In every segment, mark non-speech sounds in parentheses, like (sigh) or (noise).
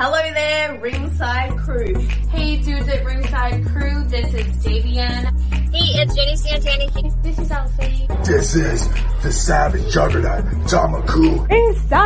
Hello there, Ringside Crew. Hey dudes at Ringside Crew, this is Davian. Hey, it's Jenny Santana. This is Alfie. This is the savage juggernaut, Tamaku. Inside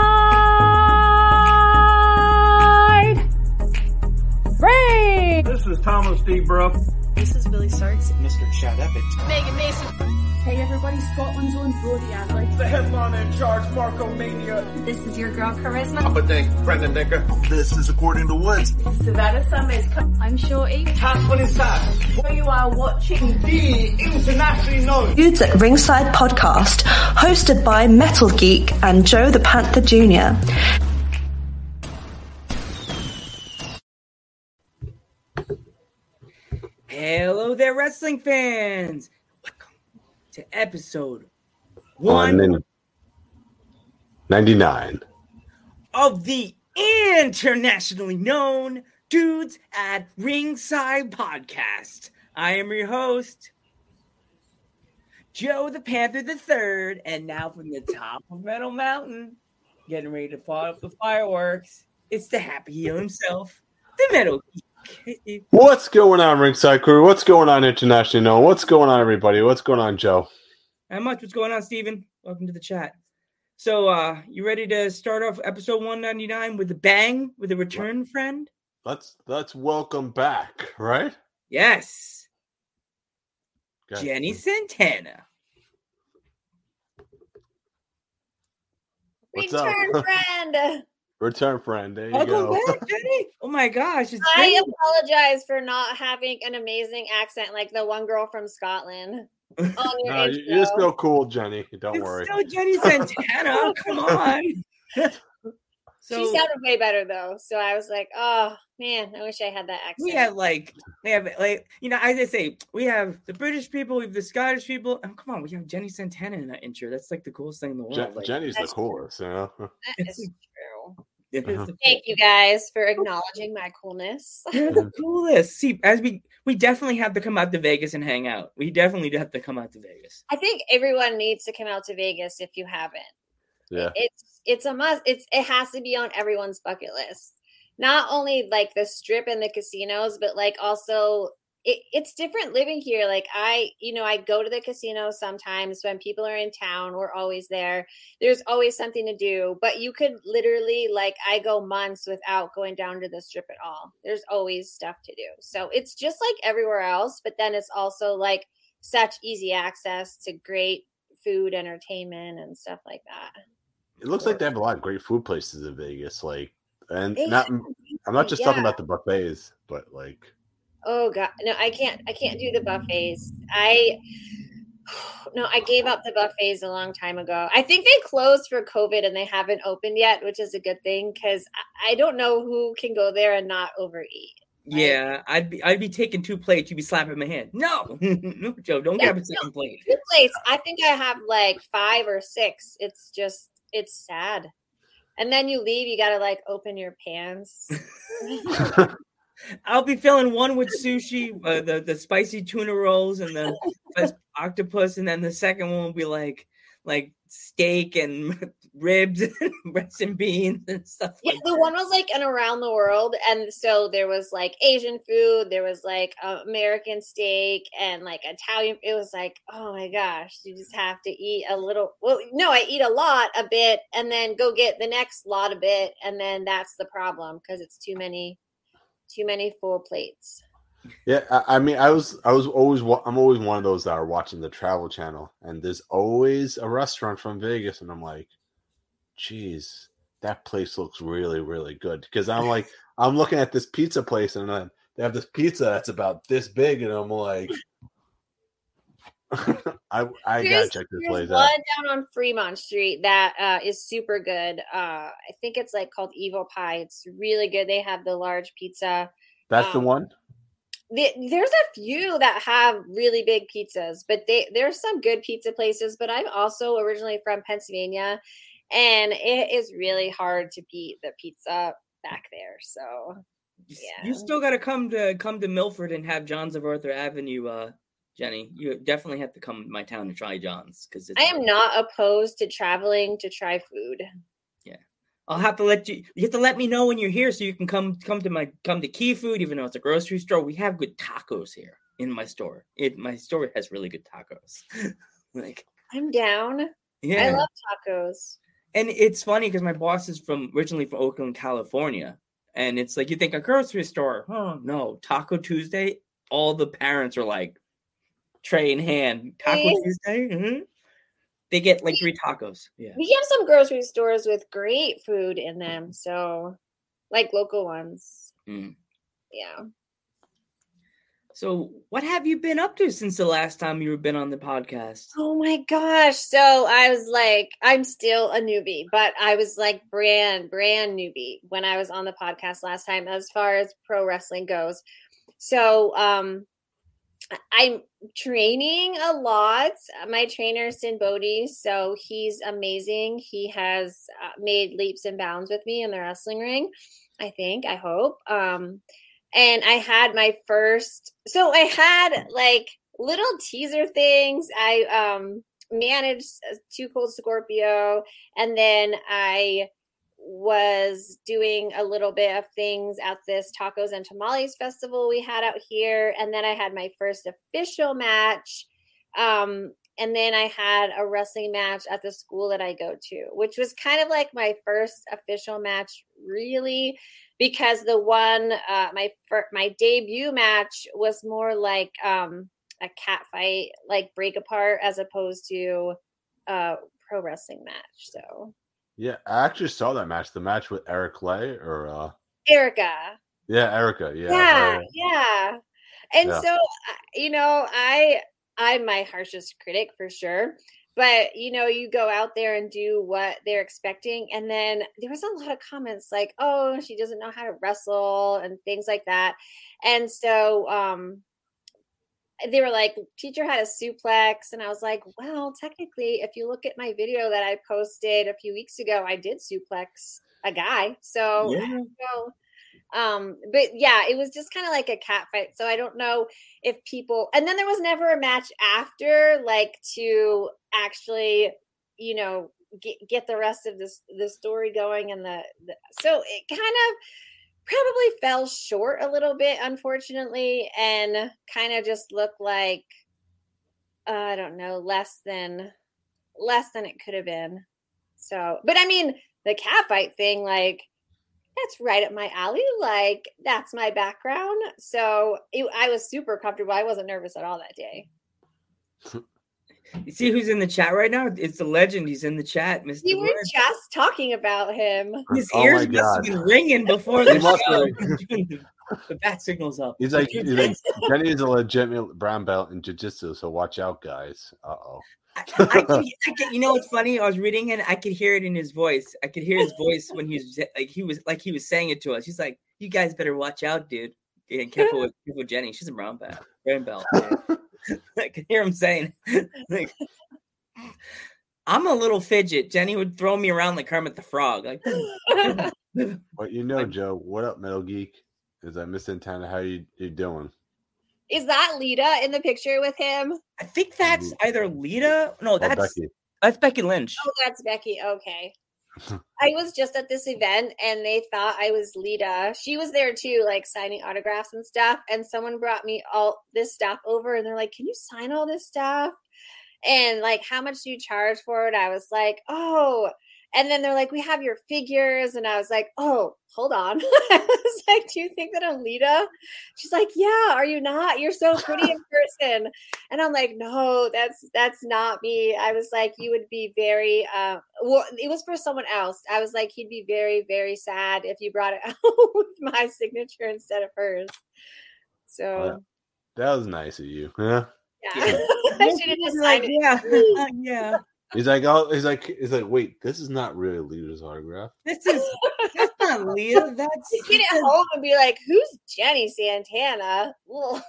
Ring! This is Thomas D. Bruff. This is Billy Starks. Mr. Chad Epic. Megan Mason. Hey everybody, Scotland's own Brody Adley. The headliner in charge, Marco Mania. This is your girl Charisma. a Dink, Brendan Dinker. This is According to Woods. Savannah Summers. I'm Shorty. Tasman is Sass. You are watching The internationally known. Dudes at Ringside podcast, hosted by Metal Geek and Joe the Panther Jr. Hello there, wrestling fans. To episode One one 99. of the internationally known Dudes at Ringside podcast. I am your host, Joe the Panther the Third, and now from the top of Metal Mountain, getting ready to fire up the fireworks. It's the happy heel himself, the Metal Geek. (laughs) What's going on, Ringside Crew? What's going on, internationally known? What's going on, everybody? What's going on, Joe? How much. What's going on, Steven? Welcome to the chat. So, uh, you ready to start off episode 199 with a bang with a return friend? Let's let's welcome back, right? Yes, Okay. Jenny Santana. What's up? Return (laughs) friend. Return friend. There you Welcome go. back, Jenny. (laughs) Oh my gosh, it's I Jenny. apologize for not having an amazing accent like the one girl from Scotland (laughs) on your No, you- you're still cool, Jenny. Don't It's worry. still Jenny (laughs) Santana. Come on. so she sounded way better though, so I was like, "Oh man, I wish I had that accent." we have like we have like you know as I say we have the British people, we have the Scottish people. And come on, we have Jenny Santana in that intro. That's like the coolest thing in the world. Je- like, Jenny's the That's- coolest, you know. that is true. It is Uh-huh. Thank you guys for acknowledging my coolness. You're the coolest. See, as we we definitely have to come out to Vegas and hang out. We definitely have to come out to Vegas. I think everyone needs to come out to Vegas if you haven't. Yeah. It's it's a must. It's it has to be on everyone's bucket list. Not only like the strip and the casinos, but like also it, it's different living here. Like I, you know, I go to the casino sometimes when people are in town. We're always there. There's always something to do. But you could literally like I go months without going down to the strip at all. There's always stuff to do. So it's just like everywhere else, but then it's also like such easy access to great food, entertainment, and stuff like that. It looks like they have a lot of great food places in Vegas. Like, and They not. have I'm not just talking about the buffets, but like, Oh god, no, I can't. I can't do the buffets. I (sighs) no, I gave up the buffets a long time ago. I think they closed for COVID and they haven't opened yet, which is a good thing because I, I don't know who can go there and not overeat. Yeah, I'd be I'd be taking two plates. You'd be slapping my hand. No, (laughs) no, Joe, don't Yeah, grab a second plate. Good place. I think I have like five or six. It's just it's sad. And then you leave, you gotta like open your pants. (laughs) (laughs) I'll be filling one with sushi, uh, the the spicy tuna rolls, and the (laughs) octopus, and then the second one will be like like steak and (laughs) ribs, and (laughs) rice and beans and stuff. Yeah, like the one was like an around the world, and so there was like Asian food, there was like uh, American steak, and like Italian. It was like, oh my gosh, you just have to eat a little. Well, no, I eat a lot, a bit, and then go get the next lot a bit, and then that's the problem because it's too many, too many full plates. Yeah, I, I mean, I was, I was always, I'm always one of those that are watching the Travel Channel, and there's always a restaurant from Vegas, and I'm like, geez, that place looks really, really good. Because I'm like, (laughs) I'm looking at this pizza place, and then they have this pizza that's about this big, and I'm like, (laughs) I, I gotta check this place one out. down on Fremont Street that uh, is super good. Uh, I think it's like called Evel Pie. It's really good. They have the large pizza. That's the um, one. the- there's a few that have really big pizzas, but they there's some good pizza places. But I'm also originally from Pennsylvania, and it is really hard to beat the pizza back there. So You, yeah, you still got to come to come to Milford and have John's of Arthur Avenue, uh, Jenny. You definitely have to come to my town to try John's because I am not opposed to traveling to try food. Yeah, I'll have to let you. You have to let me know when you're here, so you can come come to my come to Key Food, even though it's a grocery store. We have good tacos here in my store. It my store has really good tacos. (laughs) like I'm down. yeah, I love tacos. and it's funny because my boss is from originally from Oakland, California, and it's like you think a grocery store. Oh no, Taco Tuesday. All the parents are like tray in hand. Taco? Tuesday. mhm. They get like three tacos. Yeah. We have some grocery stores with great food in them, so like local ones. Mm. Yeah. So, what have you been up to since the last time you've been on the podcast? Oh my gosh. So I was like, I'm still a newbie, but I was like brand, brand newbie when I was on the podcast last time as far as pro wrestling goes. So um I'm training a lot. My trainer, is Sinn Bodhi, so he's amazing. He has uh, made leaps and bounds with me in the wrestling ring. I think, I hope. Um, and I had my first, so I had like little teaser things. I um managed Two Cold Scorpio, and then I was doing a little bit of things at this tacos and tamales festival we had out here and then i had my first official match um and then i had a wrestling match at the school that i go to which was kind of like my first official match really because the one uh my fir- my debut match was more like um a cat fight like break apart as opposed to a pro wrestling match so Yeah, I actually saw that match. The match with Eric Lay or uh erica yeah, Erica. Yeah. yeah her- yeah and Yeah. so you know i i'm my harshest critic for sure but you know you go out there and do what they're expecting and then there was a lot of comments like oh she doesn't know how to wrestle and things like that and so um they were like teacher had a suplex and i was like well technically if you look at my video that i posted a few weeks ago i did suplex a guy so Yeah. so um but yeah it was just kind of like a cat fight so i don't know if people and then there was never a match after like to actually you know get, get the rest of this the story going and the, the so it kind of probably fell short a little bit unfortunately and kind of just looked like uh, i don't know less than less than it could have been. So but i mean the cat fight thing like that's right up my alley like that's my background. So it, i was super comfortable. I wasn't nervous at all that day (laughs) You see who's in the chat right now? It's the legend. He's in the chat, Mr. you were Wood. just talking about him His Oh ears my must have been ringing before the must show. (laughs) the bat signal's up. He's like, he's like (laughs) Jenny is a legitimate brown belt in jiu-jitsu, so watch out, guys. Uh oh. I could, I could, (laughs) you know what's funny? I was reading it. I could hear it in his voice. I could hear his voice when he was like he was like he was saying it to us. He's like, "You guys better watch out, dude. And careful with, careful with Jenny. She's a brown belt. Brown belt." Man." (laughs) I can hear him saying, "Like, I'm a little fidget. Jenny would throw me around like Kermit the Frog. Like, (laughs) (laughs) But you know, Joe, what up, Metal Geek? Is that Miss Santana? How you you doing? is that lita in the picture with him I think that's either Lita. No, that's Becky? that's Becky Lynch. oh that's becky okay (laughs) i was just at this event and they thought i was lita. She was there too like signing autographs and stuff and someone brought me all this stuff over and they're like can you sign all this stuff? And like how much do you charge for it? I was like oh and then they're like we have your figures. And i was like oh hold on. (laughs) I was like do you think that i'm lita she's like yeah are you not? You're so pretty in (laughs) person. And i'm like no that's that's not me. I was like you would be very uh well it was for someone else. I was like he'd be very very sad if you brought it (laughs) out with my signature instead of hers. So That was nice of you. Yeah. yeah, i should have just Like, yeah, yeah. He's like, oh, he's like, he's like, wait, this is not really Lita's autograph. This is that's not (laughs) Lita. That's get it home and be like, "Who's Jenny Santana?" (laughs)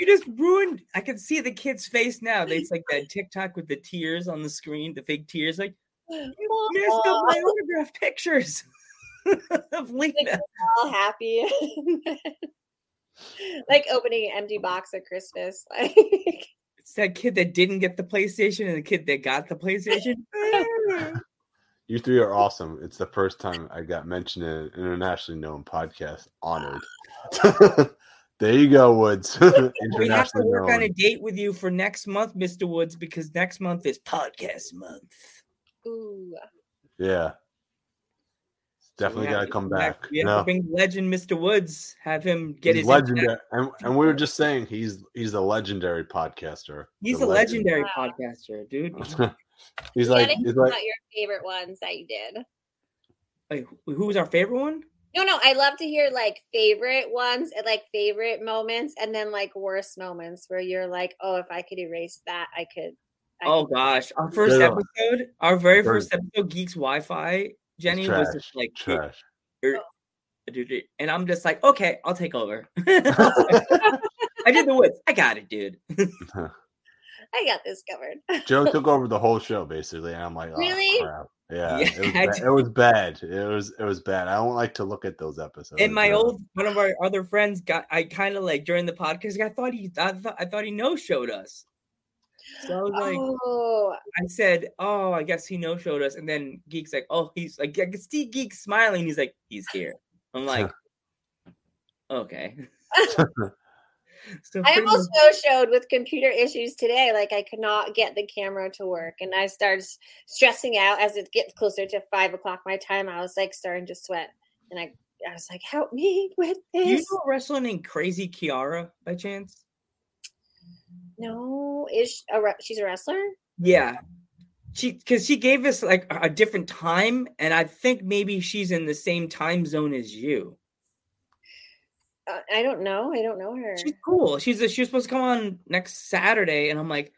You just ruined. I can see the kid's face now. It's like that TikTok with the tears on the screen, the fake tears. Like you messed up my autograph pictures (laughs) of Lita. all happy, like opening an empty box at Christmas. Like, It's that kid that didn't get the PlayStation and the kid that got the PlayStation. (laughs) You three are awesome. It's the first time I got mentioned in an internationally known podcast. Honored. (laughs) there you go, Woods. (laughs) We have to internationally work on a date with you for next month, Mr. Woods, because next month is podcast month. Ooh. Yeah. So we Definitely have got to to- come we have- back. We have No, to bring legend Mr. Woods, have him get he's his legendary. And, and we were just saying he's he's a legendary podcaster. He's The a legend. legendary podcaster, dude. he's You like he's like about your favorite ones that you did. Wait, who was our favorite one? No, no, I love to hear like favorite ones and like favorite moments, and then like worst moments where you're like, oh, if I could erase that, I could. I Oh could- gosh, our first episode, our very first episode, Geeks Wi-Fi. Jenny trash, was just like, trash. Oh. dude, and I'm just like, okay, I'll take over. (laughs) (laughs) I did the woods. I got it, dude. Uh-huh. I got this covered. Joe took (laughs) over the whole show basically, and I'm like, oh, Really? crap. Yeah, Yeah, it, was it was bad. It was it was bad. I don't like to look at those episodes. And my old one of our other friends got. I kind of like during the podcast. I thought he. I thought, I thought he no showed us. So I was like, oh, I said, "Oh, I guess he no showed us." And then Geek's like, "Oh, he's like, I can see Geek smiling. He's like, he's here." I'm (laughs) like, "Okay." (laughs) (laughs) so I almost no showed with computer issues today. Like I could not get the camera to work, and I started stressing out as it gets closer to five o'clock my time. I was like starting to sweat, and I I was like, "Help me with Do you this." know a wrestler named Crazy Kiara by chance? No, is she a, she's a wrestler? Yeah. She because she gave us like a a different time, and I think maybe she's in the same time zone as you. Uh, I don't know. I don't know her. She's cool. She's a, she was supposed to come on next Saturday, and I'm like,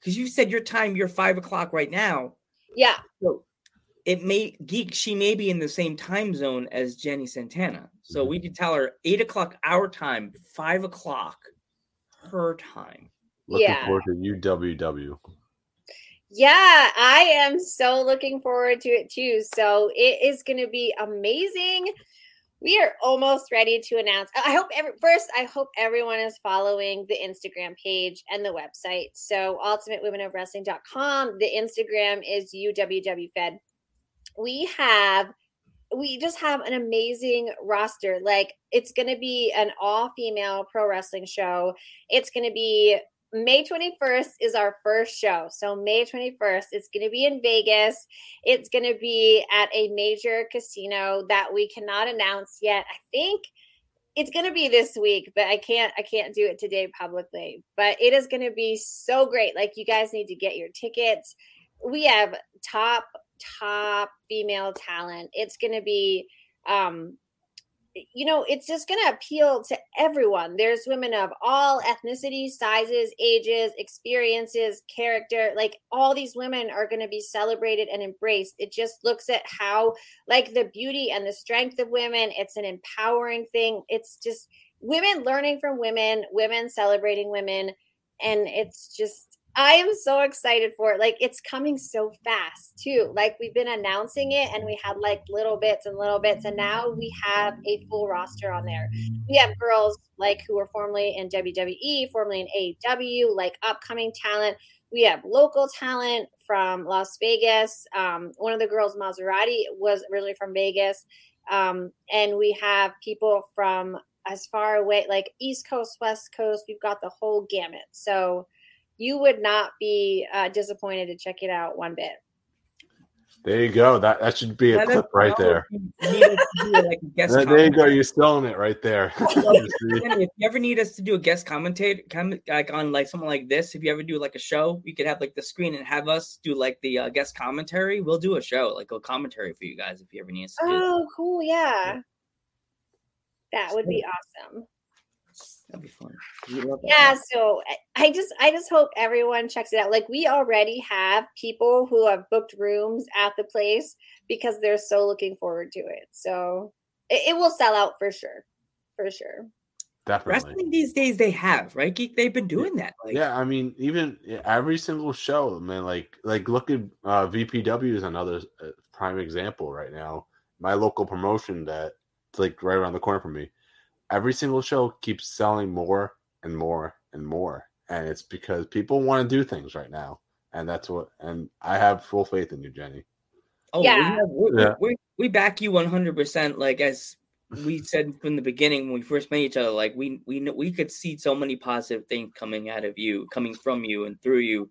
because you said your time, you're five o'clock right now. Yeah, So it may geek. She may be in the same time zone as Jenny Santana. So we could tell her eight o'clock our time, five o'clock her time. Looking yeah. forward to UWW. yeah. I am so looking forward to it too. So it is going to be amazing. We are almost ready to announce. I hope every first. I hope everyone is following the Instagram page and the website. So ultimatewomenofwrestling.com. The Instagram is uwwfed. We have we just have an amazing roster. Like it's going to be an all female pro wrestling show. It's going to be May 21st is our first show. So May 21st, it's going to be in Vegas. It's going to be at a major casino that we cannot announce yet. I think it's going to be this week, but I can't I can't do it today publicly. But it is going to be so great. Like you guys need to get your tickets. We have top top female talent. It's going to be um you know, it's just going to appeal to everyone. There's women of all ethnicities, sizes, ages, experiences, character. Like all these women are going to be celebrated and embraced. It just looks at how, like, the beauty and the strength of women. It's an empowering thing. It's just women learning from women, women celebrating women. And it's just, I am so excited for it. Like it's coming so fast too. Like we've been announcing it and we had like little bits and little bits and now we have a full roster on there. We have girls like who were formerly in WWE, formerly in AEW, like upcoming talent. We have local talent from Las Vegas. Um, one of the girls, Maserati, was originally from Vegas. Um, and we have people from as far away, like East Coast, West Coast. We've got the whole gamut. So you would not be uh, disappointed to check it out one bit. There you go. That that should be a Let us clip right there. you need us to do, like, a There, there you go. You're selling it right there. (laughs) If you ever need us to do a guest commentate, comment like on like something like this, if you ever do like a show, we could have like the screen and have us do like the uh, guest commentary. We'll do a show, like a commentary for you guys if you ever need us to do. that. Oh, cool. Yeah. That would be awesome. That'd be fun. We love that. Yeah, so I- I just I just hope everyone checks it out. Like we already have people who have booked rooms at the place because they're so looking forward to it. So it, it will sell out for sure. For sure. Definitely. Wrestling these days they have, right? Geek, they've been doing that. Like, yeah, I mean, even every single show, man. Like, like look at uh, VPW is another uh, prime example right now. My local promotion that it's like right around the corner from me. Every single show keeps selling more and more and more, and it's because people want to do things right now, and that's what. And I have full faith in you, Jenny. Oh, Yeah. we, we, Yeah. we, we back you 100%. Like, as we said from the beginning when we first met each other, like, we, we, kn- we could see so many positive things coming out of you, coming from you and through you.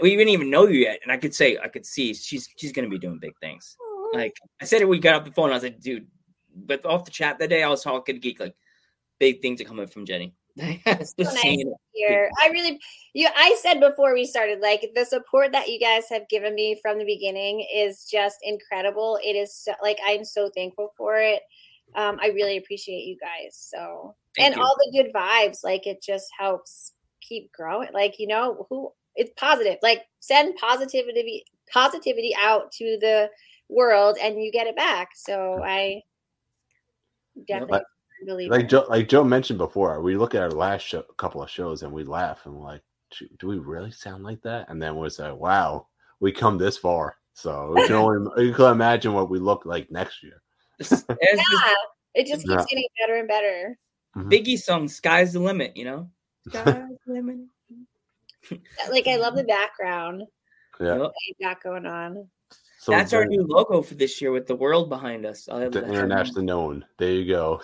We didn't even know you yet. And I could say, I could see she's, she's going to be doing big things. Like, I said it, we got off the phone. I was like, dude, but off the chat that day, I was talking to Geek, like, big things are coming from Jenny. (laughs) Just So nice saying to it. hear. I really, you. I said before we started, like the support that you guys have given me from the beginning is just incredible. It is so, like I'm so thankful for it. Um, I really appreciate you guys. So Thank and you. all the good vibes, like it just helps keep growing. Like you know who it's positive. Like send positivity positivity out to the world, and you get it back. So I definitely Like- believe like it. Joe, like Joe mentioned before, we look at our last show, couple of shows and we laugh and we're like, do we really sound like that? And then we say, wow, we come this far. So we can (laughs) only you can imagine what we look like next year. (laughs) Yeah, it just keeps Yeah. getting better and better. Mm-hmm. Biggie song, Sky's the Limit, you know? Sky's (laughs) the limit. Like I love the background Yeah. Yep. you got going on. So That's our new logo for this year with the world behind us. I'll have the that. internationally known. There you go.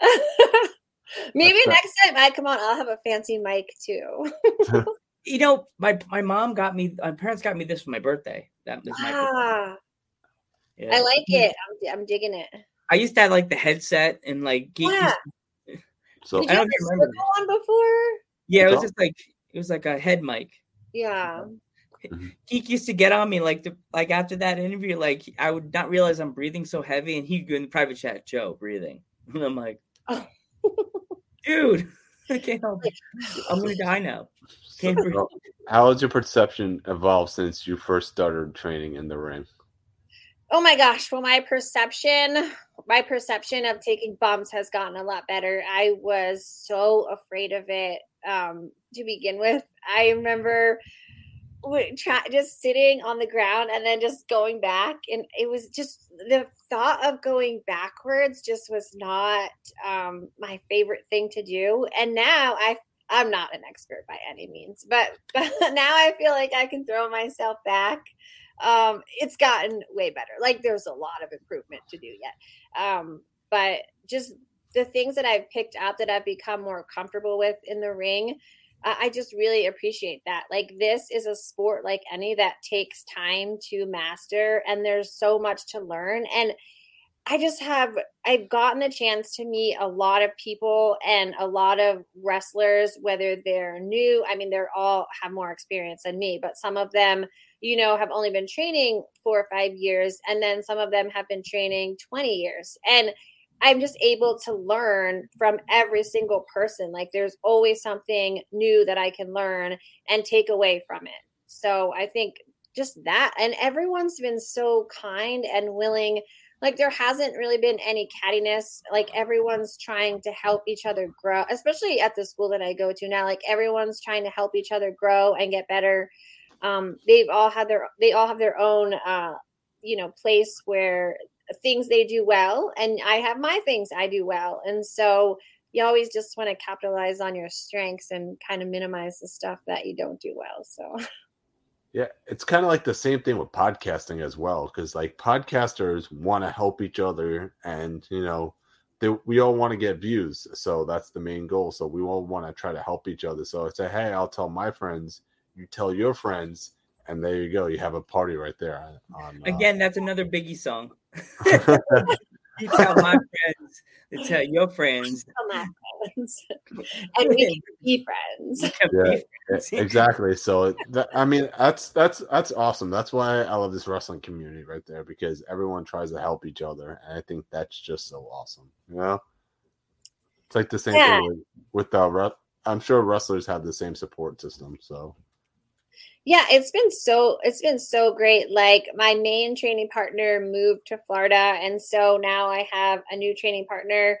(laughs) Maybe That's right. next time I come on, I'll have a fancy mic too. (laughs) You know, my my mom got me. My parents got me this for my birthday. That was my. ah, yeah. I like it. I'm, I'm digging it. I used to have like the headset and like geek. Yeah. so Did I don't have remember. swivel one before? Yeah, it was just like it was like a head mic. Yeah. Geek used to get on me like the like after that interview, like I would not realize I'm breathing so heavy, and he'd go in the private chat, Joe, breathing, (laughs) and I'm like, Oh. (laughs) dude, I can't help it. I'm gonna die now. Can't breathe. so how has your perception evolved since you first started training in the ring? Oh my gosh. Well, my perception, my perception of taking bumps has gotten a lot better. I was so afraid of it um, to begin with. I remember w- just sitting on the ground and then just going back, and it was just the thought of going backwards just was not um, my favorite thing to do. And now I. I'm not an expert by any means, but, (laughs) but now I feel like I can throw myself back um it's gotten way better like there's a lot of improvement to do yet um but just the things that i've picked up that i've become more comfortable with in the ring i just really appreciate that. Like this is a sport like any that takes time to master and there's so much to learn and I just have I've gotten the chance to meet a lot of people and a lot of wrestlers whether they're new I mean they're all have more experience than me but some of them you know have only been training 4 or 5 years and then some of them have been training 20 years and I'm just able to learn from every single person. Like there's always something new that I can learn and take away from it. So I think just that and everyone's been so kind and willing. Like there hasn't really been any cattiness. Like everyone's trying to help each other grow especially at the school that i go to now. Like everyone's trying to help each other grow and get better. Um they've all had their they all have their own uh you know place where things they do well and i have my things i do well and so you always just want to capitalize on your strengths and kind of minimize the stuff that you don't do well so Yeah, it's kind of like the same thing with podcasting as well, because like podcasters want to help each other, and you know, they, we all want to get views, so that's the main goal. So we all want to try to help each other. So it's a hey, I'll tell my friends, you tell your friends, and there you go. You have a party right there. On, on, uh, Again, that's another Biggie song. (laughs) (laughs) you tell my friends, to tell your friends. tell my friends (laughs) and we can be friends yeah, exactly. So that, I mean, that's that's that's awesome. That's why I love this wrestling community right there because everyone tries to help each other, and I think that's just so awesome. You know, it's like the same Yeah. thing with, with the. re- I'm sure wrestlers have the same support system. So Yeah, it's been so it's been so great. Like my main training partner moved to Florida and so now I have a new training partner.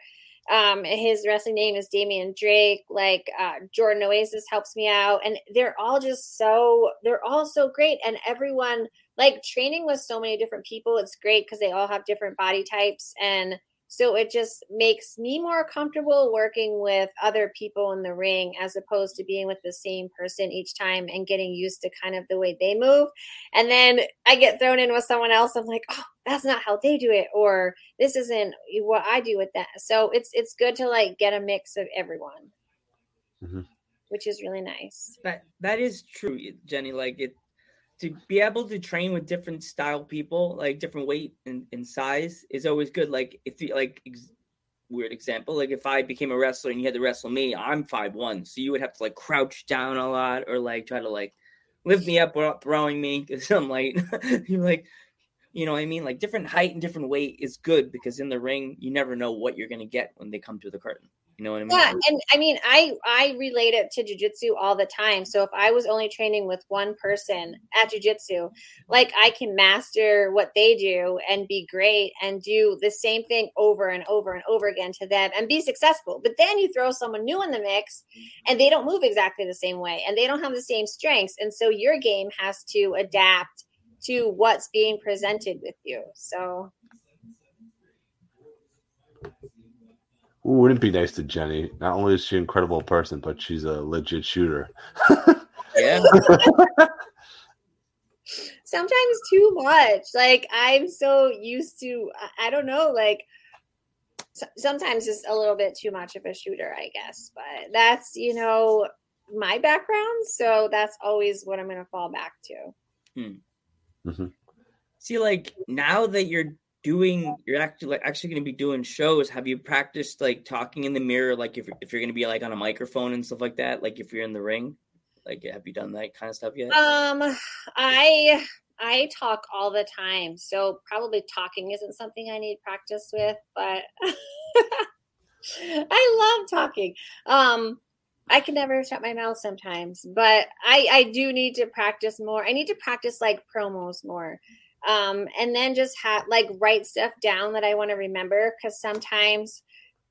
Um his wrestling name is Damian Drake. Like uh Jordan Oasis helps me out and they're all just so they're all so great and everyone like training with so many different people it's great because they all have different body types and So it just makes me more comfortable working with other people in the ring as opposed to being with the same person each time and getting used to kind of the way they move. And then I get thrown in with someone else. I'm like, oh, that's not how they do it, or this isn't what I do with that. So it's it's good to like get a mix of everyone, Mhm. which is really nice. That that is true, Jenny. Like it to be able to train with different style people, like different weight and, and size, is always good. Like if like ex- weird example, like if I became a wrestler and you had to wrestle me, I'm five one, so you would have to like crouch down a lot or like try to like lift me up without throwing me because (laughs) I'm like (laughs) you're like you know what I mean? Like different height and different weight is good because in the ring you never know what you're gonna get when they come through the curtain. You know what I mean? Yeah, and I mean, I I relate it to jujitsu all the time. So if I was only training with one person at jujitsu, like I can master what they do and be great and do the same thing over and over and over again to them and be successful. But then you throw someone new in the mix, mm-hmm. and they don't move exactly the same way, and they don't have the same strengths, and so your game has to adapt to what's being presented with you. So wouldn't be nice to Jenny? Not only is she an incredible person, but she's a legit shooter. yeah. (laughs) sometimes too much. Like I'm so used to, I- I don't know, like sometimes it's a little bit too much of a shooter, I guess. But that's you know my background, so that's always what I'm going to fall back to. Hmm. Mhm. See, like now that you're doing, you're actually like actually going to be doing shows. Have you practiced like talking in the mirror, like if if you're going to be like on a microphone and stuff like that, like if you're in the ring? Like, have you done that kind of stuff yet? Um, I I talk all the time, so probably talking isn't something I need practice with, but (laughs) I love talking. Um, I can never shut my mouth sometimes, but I I do need to practice more. I need to practice like promos more. Um, and then just have like write stuff down that I want to remember because sometimes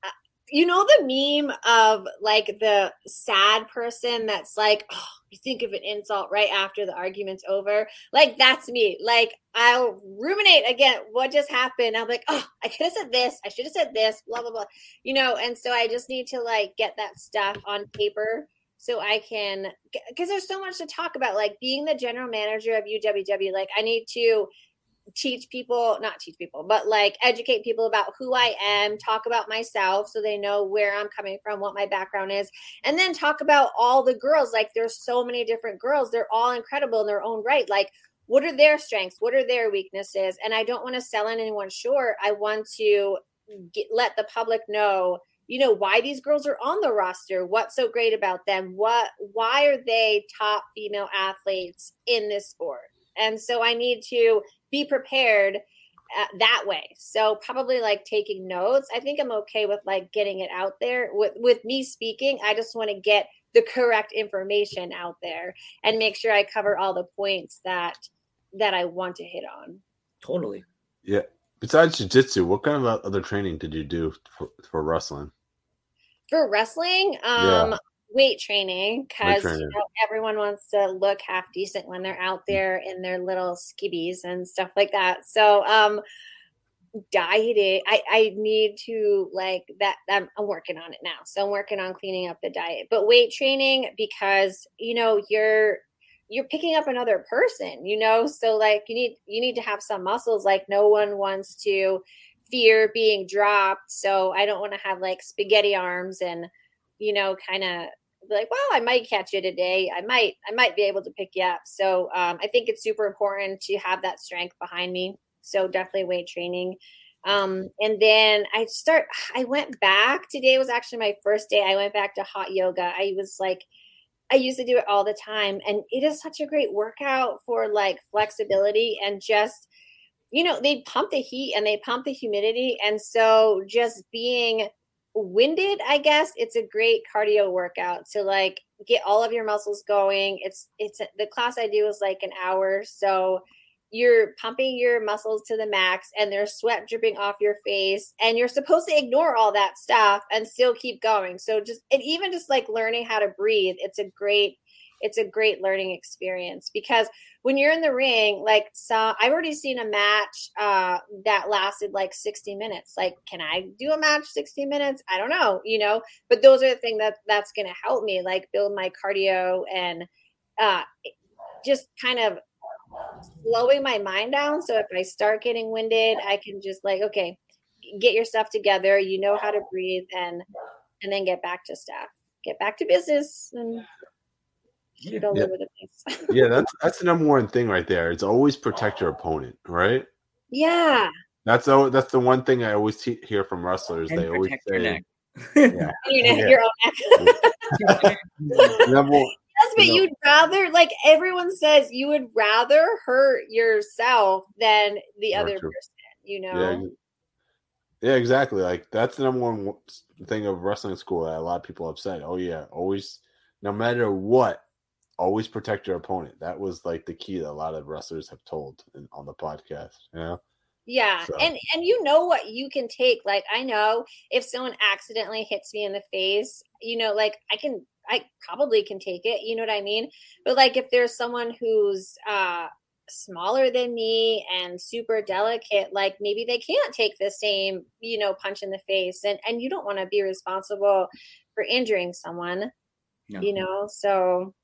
uh, you know the meme of like the sad person that's like oh, you think of an insult right after the argument's over? Like that's me. Like i'll ruminate again what just happened? I'm like oh i could have said this. I should have said this. Blah blah blah. You know and so i just need to like get that stuff on paper so i can because there's so much to talk about like being the general manager of uww like i need to teach people not teach people but like educate people about who i am talk about myself so they know where i'm coming from what my background is and then talk about all the girls like there's so many different girls they're all incredible in their own right like what are their strengths what are their weaknesses and i don't want to sell anyone short i want to get, let the public know you know why these girls are on the roster what's so great about them what why are they top female athletes in this sport and so i need to be prepared uh, that way so probably like taking notes i think i'm okay with like getting it out there with with me speaking i just want to get the correct information out there and make sure i cover all the points that that i want to hit on Totally. Yeah. Besides jiu-jitsu, what kind of other training did you do for, for wrestling? For wrestling um weight training because you know everyone wants to look half decent when they're out there in their little skibbies and stuff like that. So um dieting i i need to like that I'm, I'm working on it now. So i'm working on cleaning up the diet. But weight training because you know you're you're picking up another person you know? So like you need you need to have some muscles like no one wants to fear being dropped. So i don't want to have like spaghetti arms and you know kind of like well i might catch you today. I might i might be able to pick you up. So um, i think it's super important to have that strength behind me. So definitely weight training. Um, and then i start i went back today was actually my first day i went back to hot yoga. I was like I used to do it all the time. And it is such a great workout for like flexibility and just, you know, they pump the heat and they pump the humidity. And so just being winded, I guess it's a great cardio workout to like get all of your muscles going. It's, it's the class I do is like an hour. So you're pumping your muscles to the max and there's sweat dripping off your face and you're supposed to ignore all that stuff and still keep going so just and even just like learning how to breathe it's a great it's a great learning experience because when you're in the ring, like so I've already seen a match uh that lasted like 60 minutes. Like, can I do a match 60 minutes? I don't know, you know, but those are the things that that's gonna help me like build my cardio and uh just kind of slowing my mind down. So if I start getting winded, I can just like, okay, get your stuff together. You know how to breathe and and then get back to stuff. Get back to business and shoot all Yeah. over the place. yeah, that's (laughs) that's the number one thing right there. It's always protect your opponent, right? yeah. That's the that's the one thing I always he- hear from wrestlers. And they always protect your say, neck. yeah, (laughs) Your, neck- Yeah. your own neck. number one- (laughs) Yes, but You know- you'd rather like everyone says you would rather hurt yourself than the Hurt other your- person, you know? yeah, yeah, exactly. Like that's the number one thing of wrestling school that a lot of people have said. Oh yeah, always, no matter what, always protect your opponent. That was like the key that a lot of wrestlers have told in, on the podcast. Yeah, Yeah, So- and and you know what you can take. Like I know if someone accidentally hits me in the face, you know, like I can, I probably can take it. You know what I mean? But like if there's someone who's uh smaller than me and super delicate, like maybe they can't take the same, you know, punch in the face, and and you don't want to be responsible for injuring someone, No. you know. So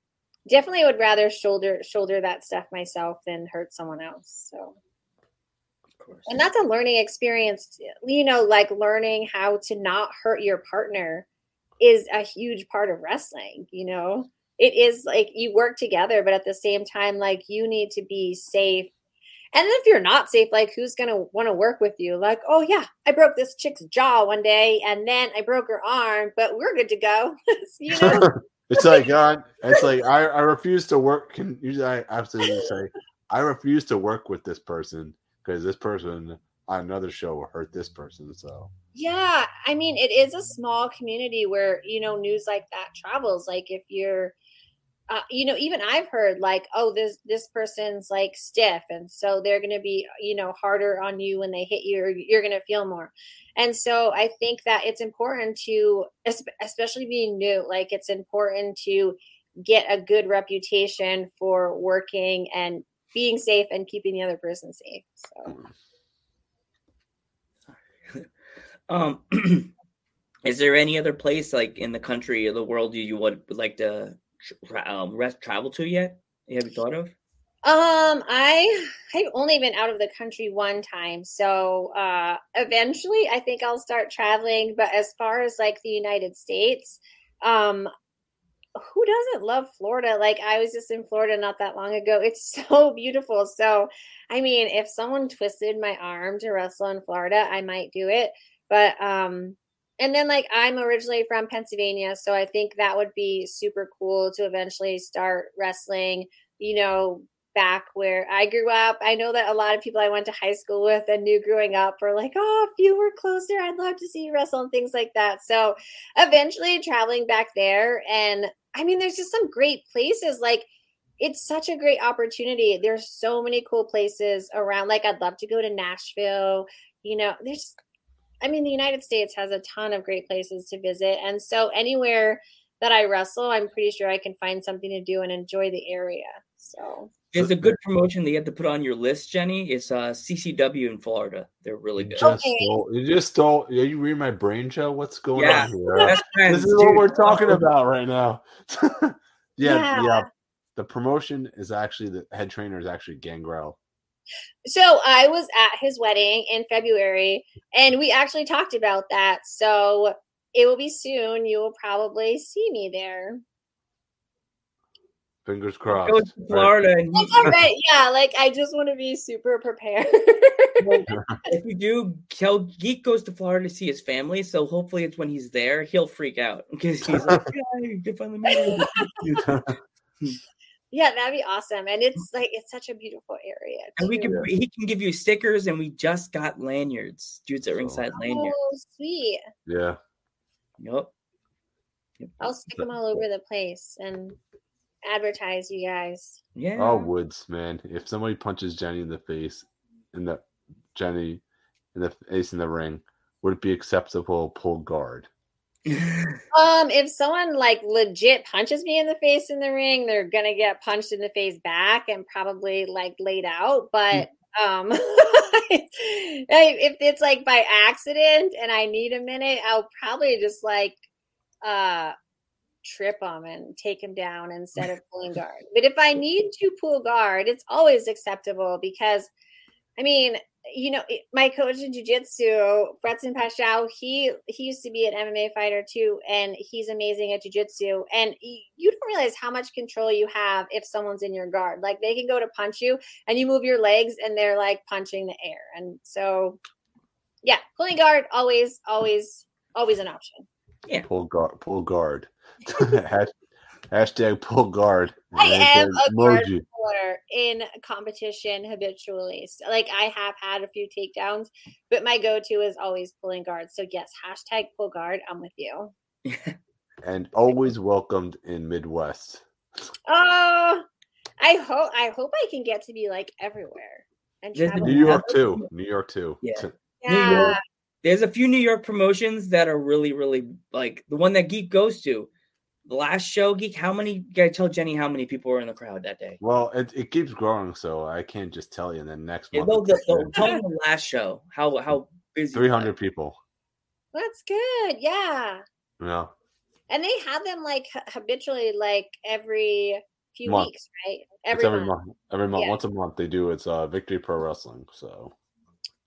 definitely would rather shoulder shoulder that stuff myself than hurt someone else. So. And that's a learning experience you know like learning how to not hurt your partner is a huge part of wrestling you know? It is like you work together but at the same time like you need to be safe. And if you're not safe like who's gonna want to work with you? Like oh yeah i broke this chick's jaw one day and then i broke her arm but we're good to go. (laughs) You know (laughs) it's like God. It's like I, I refuse to work. Can I absolutely say I refuse to work with this person because this person on another show will hurt this person. So Yeah, I mean, it is a small community where you know news like that travels. Like if you're, uh, you know, even I've heard like, oh, this this person's like stiff, and so they're going to be, you know, harder on you when they hit you, or you're going to feel more. And so I think that it's important to, especially being new, like it's important to get a good reputation for working and being safe and keeping the other person safe. So. (laughs) Um, (clears throat) is there any other place like in the country or the world you, you would like to tra- um, rest, travel to yet? Have you thought of? Um, I I've only been out of the country one time, so uh eventually I think I'll start traveling. But as far as like the United States, um, who doesn't love Florida? Like I was just in Florida not that long ago. It's (laughs) so beautiful. So I mean, if someone twisted my arm to wrestle in Florida, I might do it. But um and then like I'm originally from Pennsylvania, so I think that would be super cool to eventually start wrestling, you know, back where I grew up. I know that a lot of people I went to high school with and knew growing up were like, oh, if you were closer, I'd love to see you wrestle and things like that. So eventually traveling back there. And I mean, there's just some great places. Like, it's such a great opportunity. There's so many cool places around. Like, I'd love to go to Nashville. You know, there's, I mean, the United States has a ton of great places to visit. And so anywhere that I wrestle, I'm pretty sure I can find something to do and enjoy the area. So There's a good promotion that you have to put on your list, Jenny. It's uh, CCW in Florida. They're really good. just Okay. stole, you just stole. Are you read my brain, Joe? What's going Yeah, on here? Best friends, this is what we're talking about right now. (laughs) yeah, Yeah. yeah, The promotion is actually the head trainer is actually Gangrel. So I was at his wedding in February and we actually talked about that. So it will be soon. You will probably see me there. Fingers Go crossed. to Right. Florida, and Like, all right, yeah, like I just want to be super prepared. (laughs) if you do, Kel Geek goes to Florida to see his family. So hopefully, it's when he's there, he'll freak out because he's like, (laughs) "Yeah, you can finally meet you." (laughs) yeah, that'd be awesome. And mm. it's like it's such a beautiful area. And we too. can he can give you stickers, and we just got lanyards. Dudes at ringside lanyard. Oh, sweet. Yeah. Yep. I'll stick them all over the place and advertise you guys. Yeah. Oh, Woods, man. If somebody punches Jenny in the face, in the Jenny in the face in the ring, would it be acceptable pull guard? Um, if someone like legit punches me in the face in the ring, they're gonna get punched in the face back and probably like laid out. But um, (laughs) if it's like by accident and I need a minute, I'll probably just like uh trip them and take them down instead of pulling guard. But if I need to pull guard, it's always acceptable because, I mean, you know, my coach in jujitsu, Bretson Pashao, he he used to be an MMA fighter too, and he's amazing at jujitsu. And y- you don't realize how much control you have if someone's in your guard. Like they can go to punch you, and you move your legs, and they're like punching the air. And so, yeah, pulling guard always, always, always an option. Yeah, Pull guard. Pull guard. (laughs) (laughs) (laughs) Hash- Hashtag pull guard. I am a guard puller in competition habitually. So, like I have had a few takedowns, but my go-to is always pulling guard. So yes, hashtag pull guard. I'm with you. (laughs) and always welcomed in Midwest. Oh, I hope I hope I can get to be like everywhere and There's the travel. New York too. New York too. Yeah. New Yeah. York. There's a few New York promotions that are really, really like the one that Geek goes to. The last show, Geek, how many? You gotta tell Jenny how many people were in the crowd that day. Well, it, it keeps growing, so I can't just tell you. And then next Yeah, month, no, the, the, tell them the last show. How how busy? three hundred people. That's good. Yeah. Yeah, And they have them like habitually like every few Month. weeks, right? every, Every every month. month. Every month, Yeah. once a month, they do. It's uh, Victory Pro Wrestling. So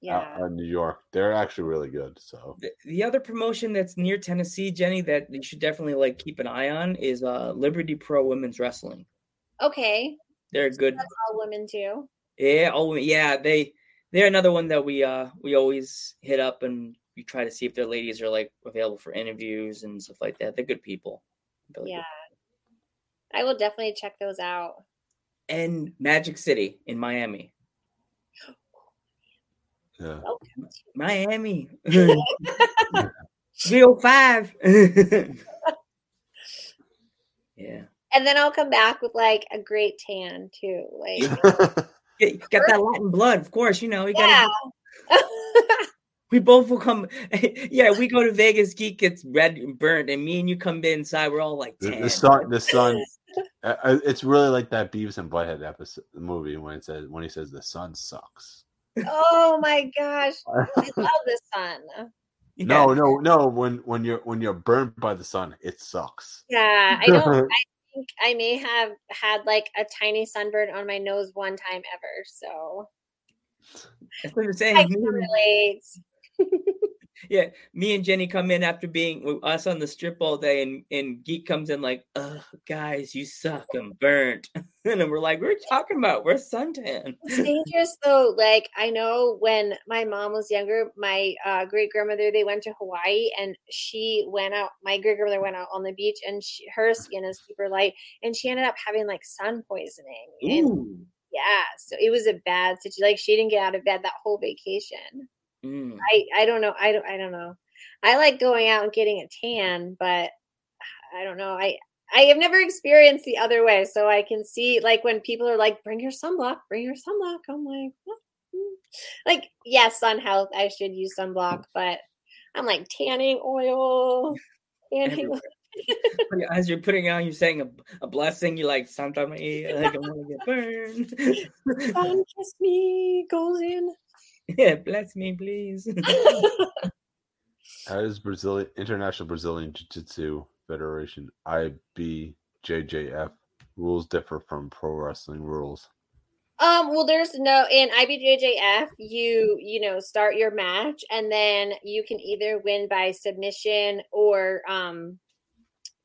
Yeah. out, out in New York, they're actually really good. So The, the other promotion that's near Tennessee, Jenny, that you should definitely like keep an eye on is uh Liberty Pro Women's Wrestling. Okay. They're good. That's all women too. Yeah, oh yeah, they they're another one that we uh we always hit up and we try to see if their ladies are like available for interviews and stuff like that. They're good people. Really good. Yeah. I will definitely check those out. And Magic City in Miami. Yeah, oh, Miami. (laughs) 305. (laughs) yeah. And then I'll come back with like a great tan too. Like Yeah, (laughs) you got that Latin blood, of course. You know, you yeah. gotta we both will come. Yeah, we go to Vegas, Geek gets red and burnt, and me and you come inside, we're all like, tan. the sun, the sun. It's really like that Beavis and Butthead episode movie when it says when he says the sun sucks. Oh my gosh. (laughs) I love the sun. Yeah. No, no, no. When when you're when you're burned by the sun, it sucks. Yeah. I don't (laughs) I think I may have had like a tiny sunburn on my nose one time ever. So That's what I'm I saying. can relate. (laughs) yeah, me and Jenny come in after being with us on the strip all day, and, and Geek comes in like, "Ugh, guys, you suck. I'm burnt." (laughs) and then we're like, "We're talking about we're suntan." It's dangerous though. Like I know when my mom was younger, my uh, great grandmother they went to Hawaii and she went out. My great grandmother went out on the beach and she, her skin is super light and she ended up having like sun poisoning. And Ooh. yeah, so it was a bad situation. Like she didn't get out of bed that whole vacation. Mm. I I don't know. I don't I don't know. I like going out and getting a tan, but I don't know. I I have never experienced the other way, so I can see like when people are like, "Bring your sunblock, bring your sunblock." I'm like, "What?" Mm." like yes, sun health. I should use sunblock, but I'm like tanning oil, (laughs) tanning. Everywhere. As you're putting on, you're saying a, a blessing. You're like, "Sometimes I like I want to get burned." (laughs) Sun kiss me goes in. (laughs) yeah, bless me, please. (laughs) How does Brazilian International Brazilian Jiu Jitsu Federation IBJJF rules differ from pro wrestling rules? Um, well, there's no in IBJJF. You you know start your match, and then you can either win by submission or um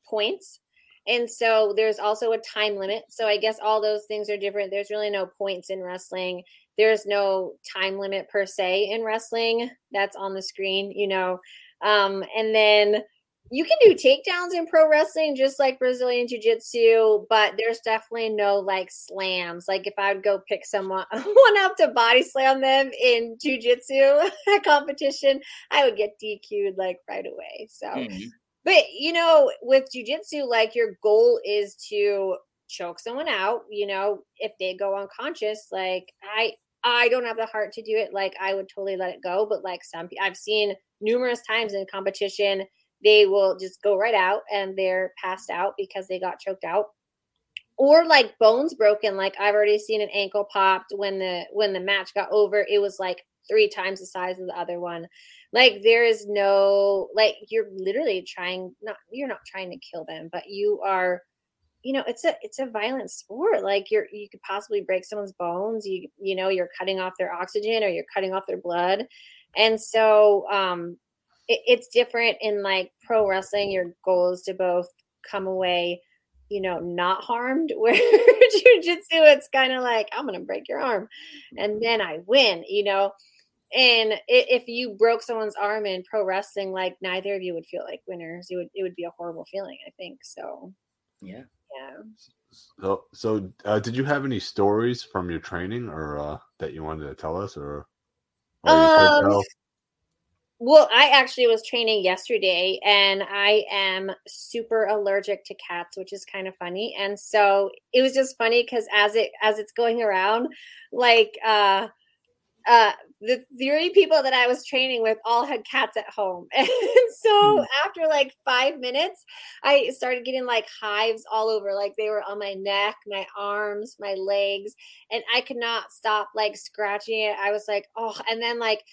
points. And so there's also a time limit. So I guess all those things are different. There's really no points in wrestling. There's no time limit per se in wrestling. That's on the screen, you know. Um, and then you can do takedowns in pro wrestling just like Brazilian Jiu Jitsu, but there's definitely no like slams. Like if I would go pick someone (laughs) one up to body slam them in Jiu Jitsu (laughs) competition, I would get DQ'd like right away. So, Mhm. but you know, with Jiu Jitsu, like your goal is to choke someone out. You know, if they go unconscious, like I. I don't have the heart to do it. Like I would totally let it go, but like some, I've seen numerous times in competition they will just go right out and they're passed out because they got choked out or like bones broken like i've already seen an ankle popped when the when the match got over it was like three times the size of the other one like there is no like you're literally trying not you're not trying to kill them but you are you know it's a it's a violent sport like you're you could possibly break someone's bones you you know you're cutting off their oxygen or you're cutting off their blood. And so um it, it's different in like pro wrestling your goal is to both come away you know not harmed (laughs) where jiu-jitsu it's kind of like i'm gonna break your arm and then i win you know? And if you broke someone's arm in pro wrestling like neither of you would feel like winners. It would it would be a horrible feeling i think so. Yeah yeah So, so uh, did you have any stories from your training, or uh, that you wanted to tell us, or? or Um? Well, I actually was training yesterday and I am super allergic to cats, which is kind of funny. And so it was just funny because as it as it's going around, like uh uh the three people that I was training with all had cats at home. (laughs) And so after like five minutes, I started getting like hives all over. Like they were on my neck, my arms, my legs, and I could not stop like scratching it. I was like, oh, and then like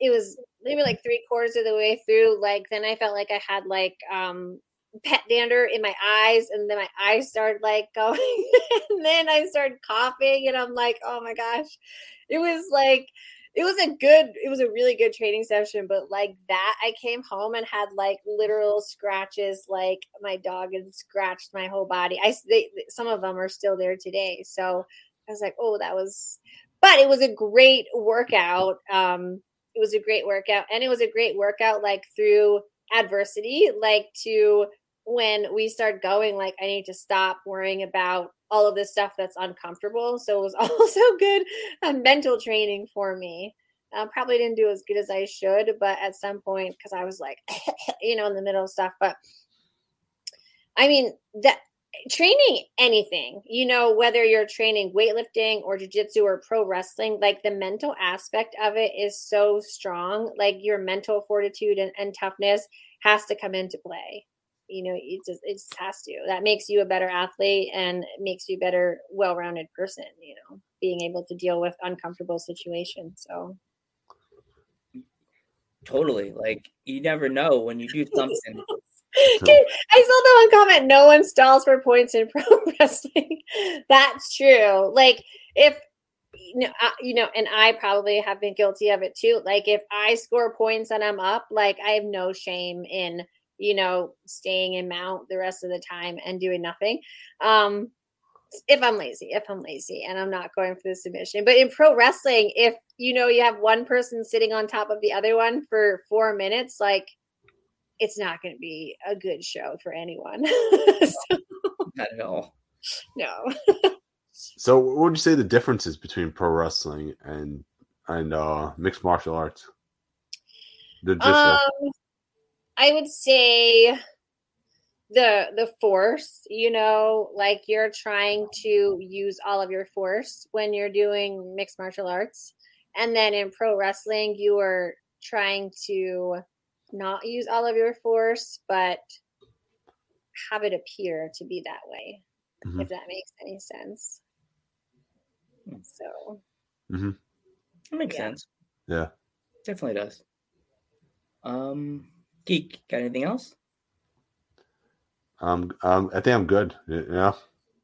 it was maybe like three quarters of the way through like then i felt like i had like um pet dander in my eyes and then my eyes started like (laughs) going and then i started coughing and i'm like oh my gosh it was like it was a good it was a really good training session but like that i came home and had like literal scratches like my dog had scratched my whole body. I they, some of them are still there today so i was like oh that was but it was a great workout um it was a great workout and it was a great workout like through adversity like to when we start going like i need to stop worrying about all of this stuff that's uncomfortable so it was (laughs) also good uh, mental training for me uh, probably didn't do as good as i should but at some point because i was like (laughs) you know in the middle of stuff but i mean that training anything, you know, whether you're training weightlifting or jujitsu or pro wrestling, like the mental aspect of it is so strong. Like your mental fortitude and, and toughness has to come into play. You know, it just it just has to. That makes you a better athlete and makes you a better, well-rounded person. You know, being able to deal with uncomfortable situations. So Totally. Like you never know when you do (laughs) something. I saw the one comment no one stalls for points in (laughs) pro wrestling. That's true. Like if you know, I, you know, and I probably have been guilty of it too. Like if I score points and I'm up, like I have no shame in you know staying in mount the rest of the time and doing nothing. Um, if I'm lazy, if I'm lazy and I'm not going for the submission. But in pro wrestling, if you know you have one person sitting on top of the other one for four minutes, like it's not going to be a good show for anyone. (laughs) so, Not at all. no. So, what would you say the differences between pro wrestling and and uh, mixed martial arts? The just Um, I would say the the force. You know, like you're trying to use all of your force when you're doing mixed martial arts, and then in pro wrestling, you are trying to not use all of your force, but have it appear to be that way. Mhm. If that makes any sense. So mm-hmm. That makes Yeah. sense. Yeah. Definitely does. Um Geek, got anything else? Um, um, I think I'm good. Yeah.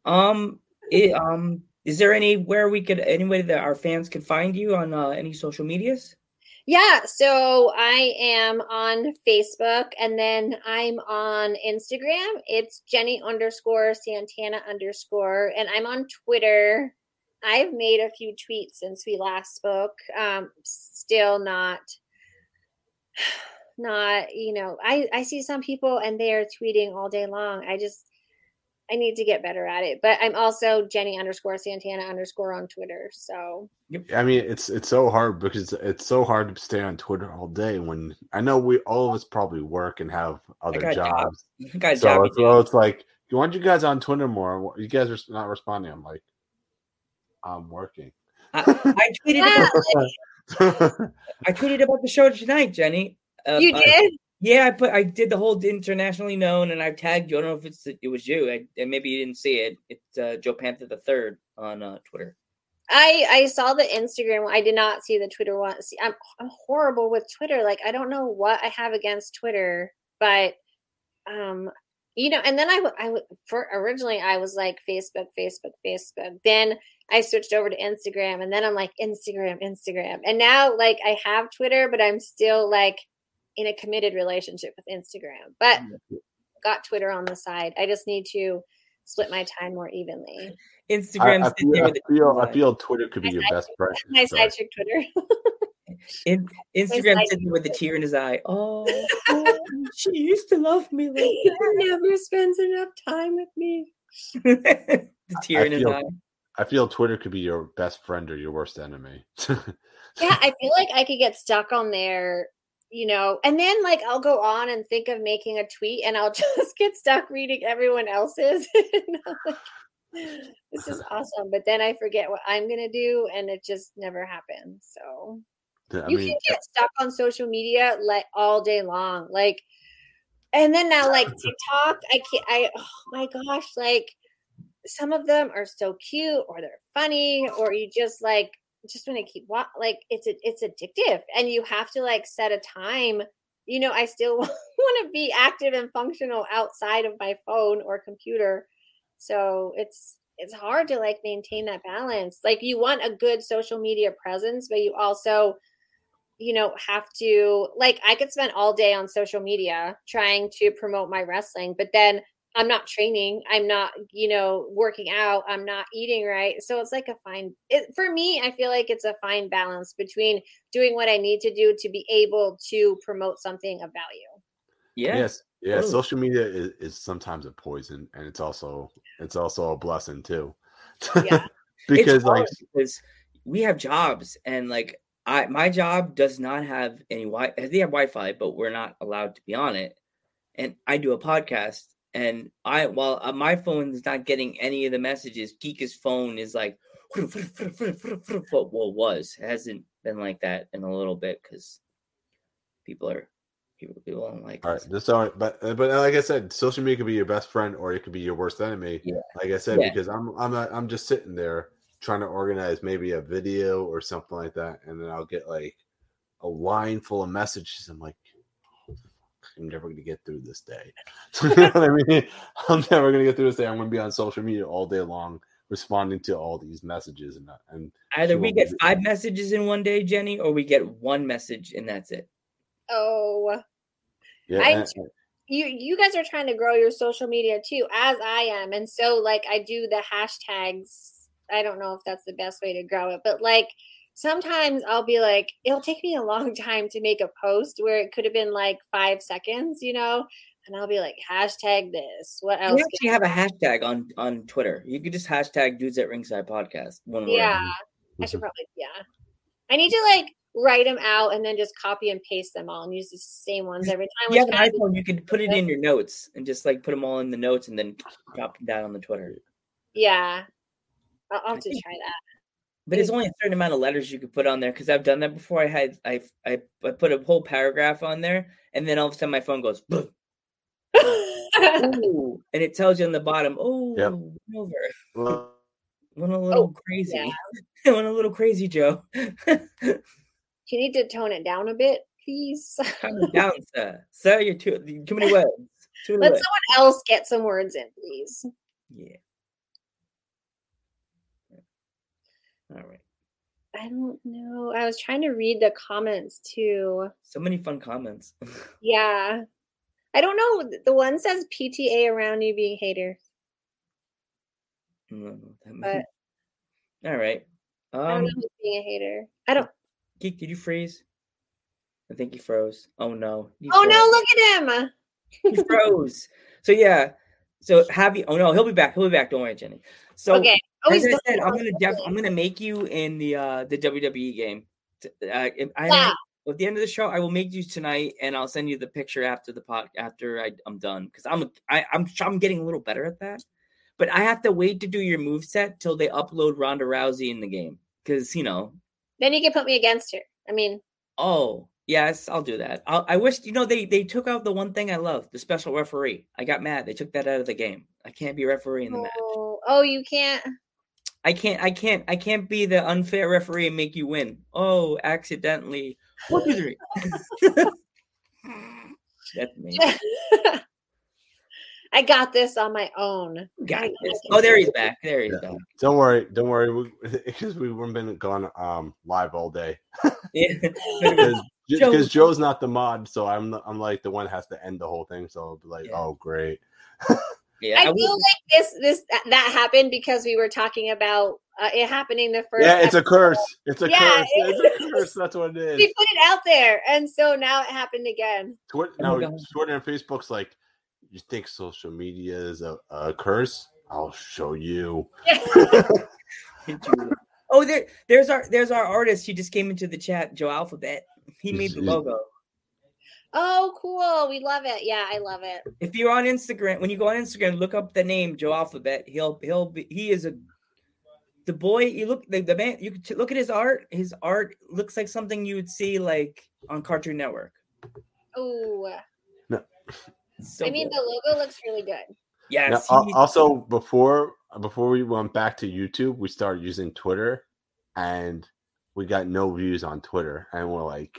Um it, um is there anywhere we could any way that our fans could find you on uh, any social medias? Yeah, so I am on Facebook and then I'm on Instagram. It's Jenny underscore Santana underscore, and I'm on Twitter. I've made a few tweets since we last spoke. Um, still not, not you know. I I see some people and they are tweeting all day long. I just I need to get better at it. But I'm also Jenny underscore Santana underscore on Twitter. So I mean, it's it's so hard because it's so hard to stay on Twitter all day. When I know we all of us probably work and have other got jobs, jobs. I got so jobby it's, well, it's like, you want you guys on Twitter more? You guys are not responding. I'm like, I'm working. I, I tweeted (laughs) about, I tweeted about the show tonight, Jenny. Uh, you did. Yeah, I put I did the whole internationally known, and I tagged you. I don't know if it's it was you, I, and maybe you didn't see it. It's uh, Joe Panther the third on uh, Twitter. I I saw the Instagram. I did not see the Twitter one. See, I'm I'm horrible with Twitter. Like I don't know what I have against Twitter, but um, you know. And then I I for originally I was like Facebook, Facebook, Facebook. Then I switched over to Instagram, and then I'm like Instagram, Instagram. And now like I have Twitter, but I'm still like in a committed relationship with Instagram. But got Twitter on the side. I just need to split my time more evenly. I, I feel, I feel I feel Twitter could be your best friend. My side chick Twitter. (laughs) in, Instagram sitting there with a tear in his eye. Oh, (laughs) oh, she used to love me like he never spends enough time with me. (laughs) the tear I in his feel- eye. I feel Twitter could be your best friend or your worst enemy. Yeah, I feel like I could get stuck on there, you know, and then like I'll go on and think of making a tweet and I'll (laughs) just get stuck reading everyone else's. (laughs) And I'm like, (laughs) this is awesome. But then I forget what I'm going to do and it just never happens. So I you mean, can get stuck on social media like all day long. Like, and then now like TikTok, I can't, I, oh my gosh, like some of them are so cute or they're funny or you just like, just want to keep wa- like it's a, it's addictive and you have to like set a time you know i still (laughs) want to be active and functional outside of my phone or computer so it's it's hard to like maintain that balance like you want a good social media presence but you also you know have to like i could spend all day on social media trying to promote my wrestling but then i'm not training i'm not you know working out i'm not eating right so it's like a fine it, for me i feel like it's a fine balance between doing what i need to do to be able to promote something of value Yeah. yes, yeah. totally. Social media is, is sometimes a poison, and it's also it's also a blessing too. Yeah. (laughs) because like because we have jobs and like I my job does not have any wi they have Wi-Fi, but we're not allowed to be on it. And I do a podcast, and I while uh, my phone is not getting any of the messages, Geeka's phone is like (laughs) well was it hasn't been like that in a little bit because people are people people don't like All right, this all but uh, but like I said, social media could be your best friend or it could be your worst enemy. Yeah. Like I said, Yeah. because I'm I'm not, I'm just sitting there trying to organize maybe a video or something like that, and then I'll get like a line full of messages. I'm like, "Oh, fuck, I'm never gonna get through this day. (laughs) (laughs) you know I mean? I'm never gonna get through this day. I'm gonna be on social media all day long, responding to all these messages and uh, and Either we get be- five messages in one day, Jenny, or we get one message and that's it. oh yeah. I and- you you guys are trying to grow your social media too as i am and so like i do the hashtags i don't know if that's the best way to grow it but like sometimes i'll be like it'll take me a long (laughs) time to make a post where it could have been like five seconds you know and i'll be like hashtag this what We else actually have a hashtag on on Twitter. You could just hashtag dudes at ringside podcast. One word. yeah i should mm-hmm. probably yeah i need to like write them out and then just copy and paste them all and use the same ones every time You have an kinda- iPhone, you could put it in your notes and just like put them all in the notes and then drop them down on the Twitter. yeah i'll, I'll have to try that But it's only a certain amount of letters you could put on there because I've done that before. I had I, I I put a whole paragraph on there and then all of a sudden my phone goes (laughs) and it tells you on the bottom, oh, Yep. went over. well, (laughs) Went a oh, little crazy. (laughs) went a little crazy, Joe. you need to tone it down a bit, please. Calm it down, sir. Sir, you're too too many words. Too Let many someone else get some words in, please. Yeah. All right. I don't know. I was trying to read the comments too. So many fun comments. (laughs) Yeah. I don't know. The one says PTA around you being haters. I don't know what that But-. (laughs) All right. I don't Um, know who's being a hater. I don't. Geek, did you freeze? I think he froze. Oh no. He Oh froze. no! Look at him. he froze. (laughs) So yeah. So have you? Oh no, he'll be back. He'll be back. Don't worry, Jenny. So okay. Oh, as I said, I'm gonna def- I'm gonna make you in the uh the WWE game. Uh, I, Wow. at the end of the show, I will make you tonight, and I'll send you the picture after the pod after I, I'm done because I'm I, I'm I'm getting a little better at that. But I have to wait to do your move set till they upload Ronda Rousey in the game because you know. Then you can put me against her. I mean, Oh, Yes, I'll do that. I'll, I wish you know they they took out the one thing I love, the special referee. I got mad. They took that out of the game. I can't be referee in the match. Oh, oh, you can't. I can't. I can't. I can't be the unfair referee and make you win. Oh, accidentally. One, two, three. (laughs) That's me. (laughs) I got this on my own. Got this. Oh, there he's back. There he's Yeah. back. Don't worry, don't worry, because we, (laughs) have been gone um live all day. Yeah. Because Joe- Joe's not the mod, so I'm I'm like the one has to end the whole thing. So I'll be like, Yeah. oh great. Yeah. I I feel would- like this this that, that happened because we were talking about uh, it happening the first. Yeah, it's a curse. It's a Yeah, curse. it It's a curse. That's what it (laughs) is. We put it out there, and so now it happened again. Twitter, Oh my no, God. Twitter and Facebook's like, you think social media is a, a curse? I'll show (laughs) (laughs) you. oh, there, there's our, there's our artist. He just came into the chat. Joe Alphabet. He made the logo. Oh, cool! We love it. Yeah, I love it. If you're on Instagram, when you go on Instagram, look up the name Joe Alphabet. He'll, he'll be. He is a. The boy, you look the, the man. You could t- look at his art. His art looks like something you would see like on Cartoon Network. Oh, So I mean, good. the logo looks really good. Now, yes. al- he- also, before before we went back to YouTube, we started using Twitter, and we got no views on Twitter, and we're like,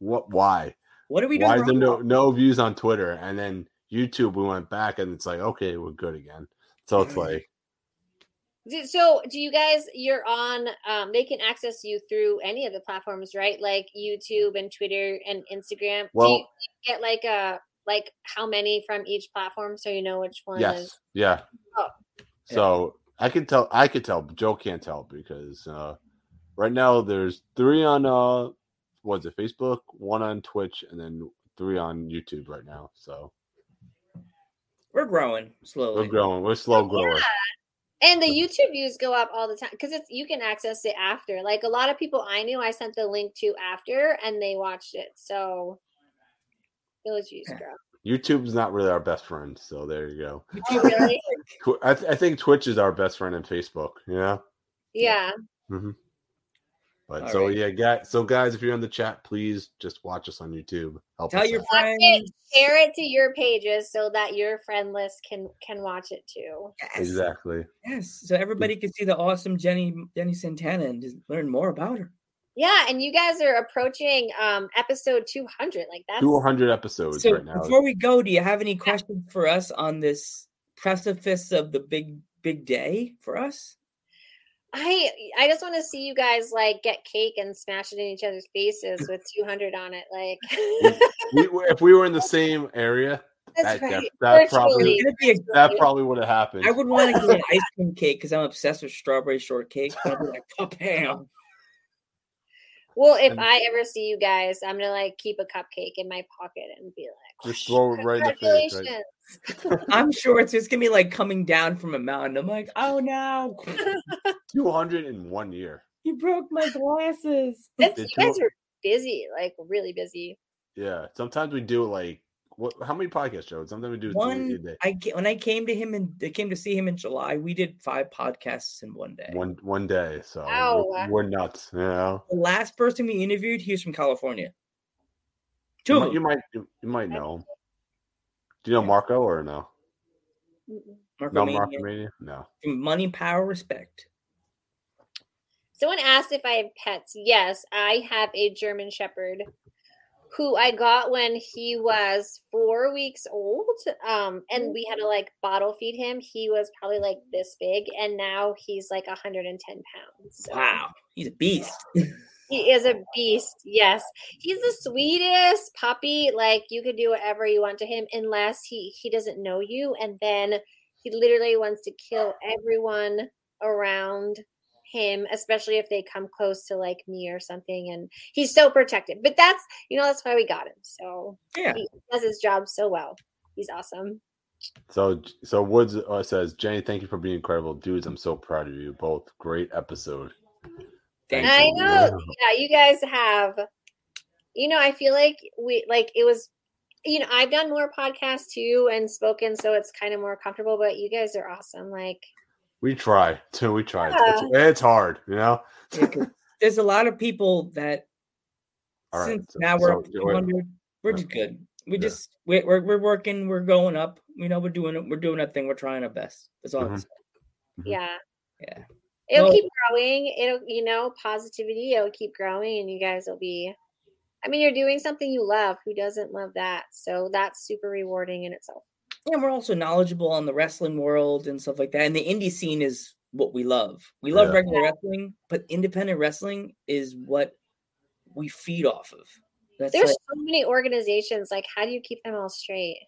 what? Why? What are we doing? Why is there no no views on Twitter? And then YouTube, we went back, and it's like, okay, we're good again. So it's Mm. like, So, do you guys? You're on. Um, they can access you through any of the platforms, right? Like YouTube and Twitter and Instagram. do Well- you get like a like how many from each platform, so you know which one yes, is. yeah. Oh. So I can tell, I could tell, but Joe can't tell because uh, right now there's three on uh, what's it, Facebook, one on Twitch, and then three on YouTube right now. So We're growing slowly. we're growing, we're slow growers. And the YouTube views go up all the time because it's you can access it after. Like a lot of people I knew, I sent the link to after, and they watched it. So those views grow. YouTube's not really our best friend, so there you go. (laughs) Oh, really? I, th- I think Twitch is our best friend in Facebook. Yeah. Yeah. hmm But All so right. yeah, guys. So guys, if you're in the chat, please just watch us on YouTube. Help Tell us your out. Watch it, friends. share it to your pages so that your friend list can can watch it too. Yes. Exactly. Yes. So everybody can see the awesome Jenny Jenny Santana and just learn more about her. Yeah, and you guys are approaching um episode 200. Like that's 200 episodes So right now. before we go, do you have any questions for us on this precipice of the big big day for us? I I just want to see you guys like get cake and smash it in each other's faces with (laughs) 200 on it. Like we, we- (laughs) if we were in the same area, that's that, right. def- that probably It'd be a- that probably would have happened. I would want to get an ice cream cake because I'm obsessed with strawberry shortcake. I'd be like, pop ham. Well, if And- I ever see you guys, I'm gonna like keep a cupcake in my pocket and be like, Just throw it right in the face, right? I'm sure it's just gonna be like coming down from a mountain. I'm like, oh no, (laughs) 200 in one year. you broke my glasses. (laughs) It's, Did you guys are busy, like really busy. Yeah. Sometimes we do like what? How many podcast shows? Sometimes we do three a One, day. I when I came to him and I came to see him in July, we did five podcasts in one day. One one day. So oh, Wow. we're, we're nuts. You know. The last person we interviewed, he was from California. Two You might, you might you, you might know. him. Do you know Marco or no? Marco No, Mania. Marco Mania. No. Money, power, respect. Someone asked if I have pets. Yes, I have a German Shepherd who I got when he was four weeks old. Um, and we had to like bottle feed him. He was probably like this big, and now he's like 110 pounds. So Wow, he's a beast. (laughs) He is a beast. Yes, he's the sweetest puppy. Like you could do whatever you want to him, unless he he doesn't know you, and then he literally wants to kill everyone around him, especially if they come close to like me or something. And he's so protective. But that's you know that's why we got him. So Yeah. he does his job so well. He's awesome. So so Woods uh, says, Jenny, thank you for being incredible, dudes. I'm so proud of you both. Great episode. Thank I you. know. Yeah, you guys have. You know, I feel like we like it was. You know, I've done more podcasts too and spoken, so it's kind of more comfortable. But you guys are awesome. Like, We try too. We try. It's, it's, it's hard, you know. There's a lot of people that All right. Since so- now we're so up to we're- We're just good. We Yeah. just we're, we're we're working. We're going up. You know, we're doing it. We're doing our thing. We're trying our best. That's all. I can Mhm. Yeah. Yeah. It'll Well- keep growing. It'll, you know, positivity. It'll keep growing, and you guys will be. I mean, you're doing something you love. Who doesn't love that? So that's super rewarding in itself. And we're also knowledgeable on the wrestling world and stuff like that. And the indie scene is what we love. We love Yeah. regular wrestling, but independent wrestling is what we feed off of. That's There's like, so many organizations. Like, how do you keep them all straight?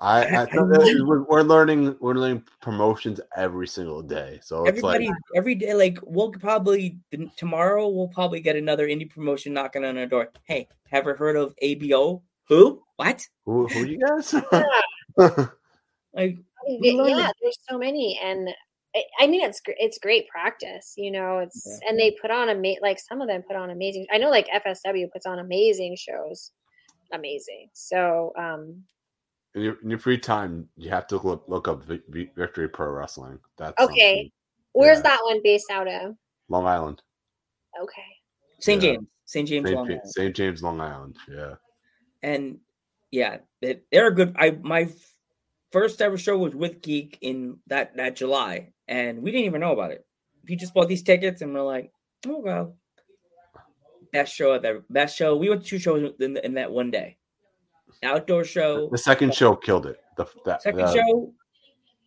I, I (laughs) thought that we're, we're learning we're learning promotions every single day. So it's everybody like every day. Like we'll probably tomorrow we'll probably get another indie promotion knocking on our door. Hey, ever heard of ABO? Who? What? who, who you guys? (laughs) Like Th- yeah, there's so many, and I, I mean, it's it's great practice. You know, it's Yeah. and they put on a like some of them put on amazing. I know like FSW puts on amazing shows, amazing. So um in, your, in your free time, you have to look look up Vi- Vi- Victory Pro Wrestling. That's okay, something. where's Yeah. that one based out of? Long Island, Okay, St. Yeah. James, St. James, St. Long Ja- Island. St. James, Long Island. Yeah, and yeah, they, they're a good. I my first ever show was with Geek in that that July, and we didn't even know about it. We just bought these tickets, and we're like, oh well, best show ever. Best show. We went to two shows in, in that one day. Outdoor show. the second show killed it. The that, Second the- show.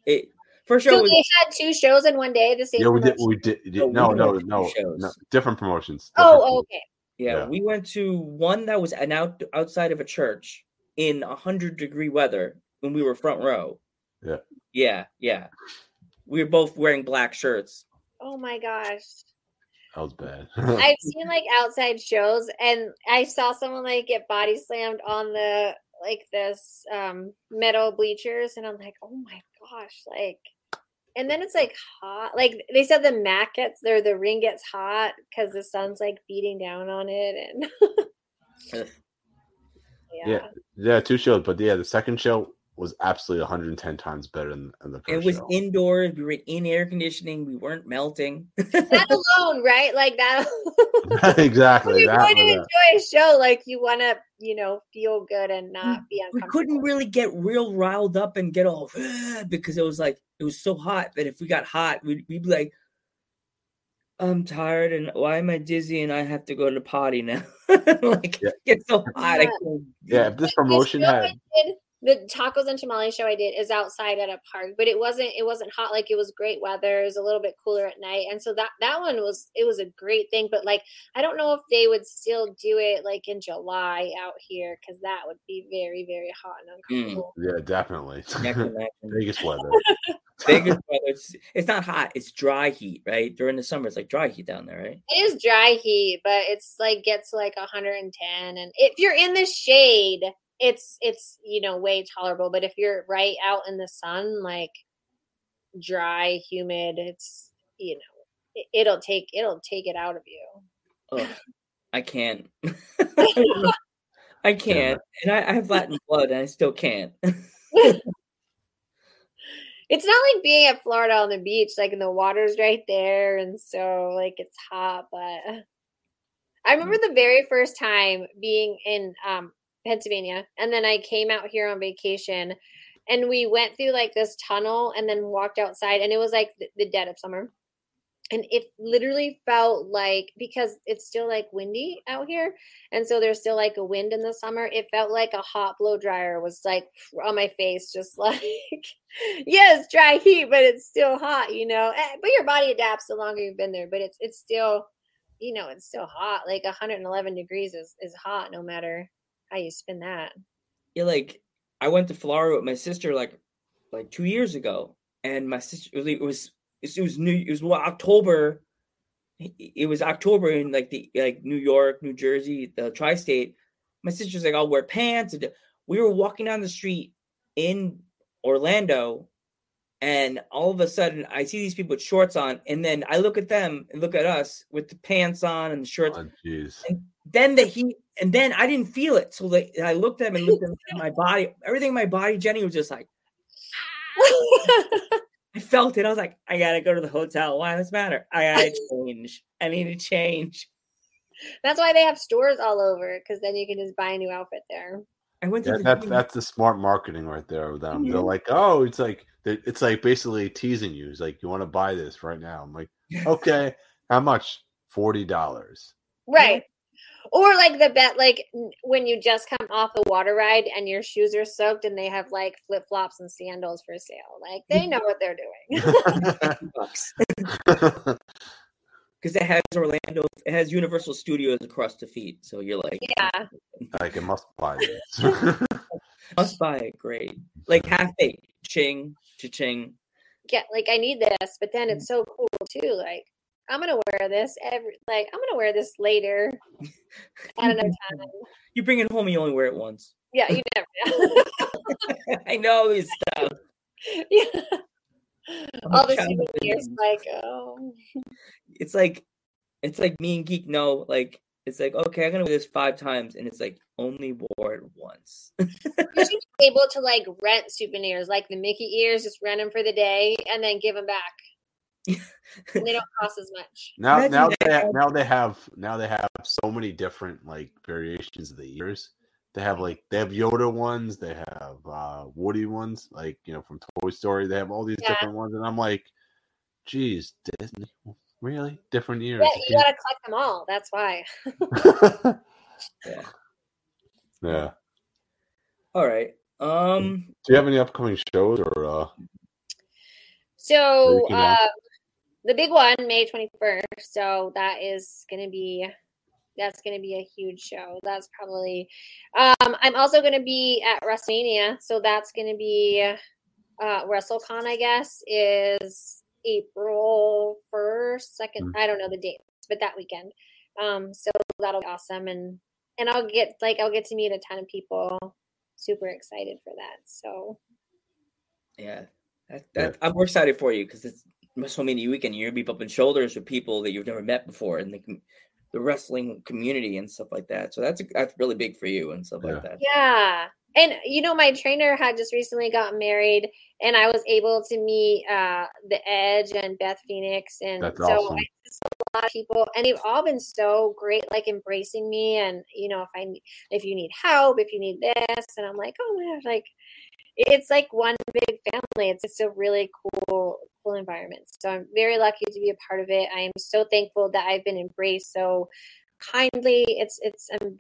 It first show so was they had two shows in one day. The same. Yeah, we did. We did. Oh, did- No, we no, went no, no, no. Different promotions. Oh, different- oh, okay. Yeah, Yeah. we went to one that was an out outside of a church in a hundred degree weather when we were front row. Yeah. Yeah, yeah. We were both wearing black shirts. Oh my gosh. That was bad. I've (laughs) seen like outside shows and I saw someone like get body slammed on the like this um metal bleachers and I'm like, oh my gosh, like and then it's like hot. Like they said the mat gets there, the ring gets hot because the sun's like beating down on it and (laughs) yeah. yeah, yeah, two shows, but yeah, the second show was absolutely 110 times better than, than the first It was show. indoors. We were in air conditioning. We weren't melting. (laughs) That alone, right? Like that (laughs) (laughs) exactly. you're that going to was enjoy a show, like you wanna, you know, feel good and not be uncomfortable. we couldn't really get real riled up and get all (gasps) because it was like it was so hot that if we got hot, we'd, we'd be like, "I'm tired and why am I dizzy and I have to go to the potty now?" like Yeah. it's so hot. I Yeah. can't yeah. If this This promotion show had did- the tacos and tamales show I did is outside at a park, but it wasn't it wasn't hot like it was great weather. It was a little bit cooler at night, and so that that one was it was a great thing. But like I don't know if they would still do it like in July out here because that would be very very hot and Mm. uncomfortable. yeah, definitely I. (laughs) Vegas weather. (laughs) Vegas weather, it's, it's not hot. It's dry heat, right? During the summer, it's like dry heat down there, right? It is dry heat, but it's like gets to like 110, and if you're in the shade, it's it's you know way tolerable. But if you're right out in the sun, like dry, humid, it's you know it, it'll take it'll take it out of you. Ugh, I can't. (laughs) (laughs) I can't, and I, I have Latin blood, and I still can't. (laughs) It's not like being at Florida on the beach, like and the water's right there, and so like it's hot. But I remember the very first time being in um, Pennsylvania, and then I came out here on vacation, and we went through like this tunnel, and then walked outside, and it was like the, dead of summer, and it literally felt like because it's still like windy out here, and so there's still like a wind in the summer. It felt like a hot blow dryer was like on my face, just (laughs) like yes, dry heat, but it's still hot, you know. Eh, But your body adapts the longer you've been there. But it's it's still, you know, it's still hot. Like 111 degrees is is hot, no matter how you spin that. yeah, like I went to Florida with my sister like like two years ago, and my sister it was it was new it was what, October. It it was October in like the like New York, New Jersey, the tri-state. My sister's like, I'll wear pants. And we were walking down the street in Orlando, and all of a sudden I see these people with shorts on, and then I look at them and look at us with the pants on and the shorts. Oh, jeez. then the heat, and then I didn't feel it. So like I looked at him and looked at (laughs) my body. Everything in my body, Jenny was just like (laughs) I felt it. I was like, I gotta go to the hotel. Why does it matter? I gotta (laughs) change. I need to change. That's why they have stores all over because then you can just buy a new outfit there. I went to Yeah, the that's that's the smart marketing right there of them. They're Mhm. like, oh, it's like it's like basically teasing you. It's like you want to buy this right now. I'm like, okay, how much? Forty dollars. Right. Or like the bet, like when you just come off the water ride and your shoes are soaked and they have like flip flops and sandals for sale. Like they know what they're doing. (laughs) because it has Orlando. It has Universal Studios across the feet. So you're like, yeah. like it must buy it. (laughs) must buy it. Great. Like half baked. Ching, cha-ching. Yeah, like I need this, but then it's so cool too. Like I'm gonna wear this every like I'm gonna wear this later (laughs) at another time. You bring it home, you only wear it once. Yeah, you never know. (laughs) I know this stuff. (laughs) yeah. I'm All the souvenirs, like oh It's like, it's like me and Geek know. Like, it's like okay, I'm gonna wear this five times, and it's like only wore it once. you should be able to like rent souvenirs, like the Mickey ears, just rent them for the day and then give them back. And (laughs) they don't cost as much. now, Imagine now that. they ha- now they have now they have so many different like variations of the ears. They have like they have Yoda ones, they have uh Woody ones, like you know from Toy Story. They have all these Yeah. different ones, and I'm like, geez, Disney, really different ears? Yeah, You you gotta collect them all. That's why. (laughs) Yeah. yeah. All right. Um. Do you have any upcoming shows or uh So uh, the big one, May twenty first. So that is gonna be that's gonna be a huge show. That's probably um I'm also gonna be at WrestleMania, so that's gonna be uh WrestleCon, I guess, is April first, second, Mm. I don't know the dates, but that weekend. Um so that'll be awesome and and I'll get like I'll get to meet a ton of people. Super excited for that. So Yeah. That, that, I'm more excited for you because it's WrestleMania weekend. You're gonna be bumping shoulders with people that you've never met before in the the wrestling community and stuff like that. So that's that's really big for you and stuff Yeah. like that. Yeah. And you know, my trainer had just recently gotten married, and I was able to meet uh, the Edge and Beth Phoenix, and That's so awesome. I just a lot of people, and they've all been so great, like embracing me. And you know, if I ne- if you need help, if you need this, and I'm like, oh my gosh, like it's like one big family. It's just a really cool, cool environment. So I'm very lucky to be a part of it. I am so thankful that I've been embraced so kindly. It's it's I'm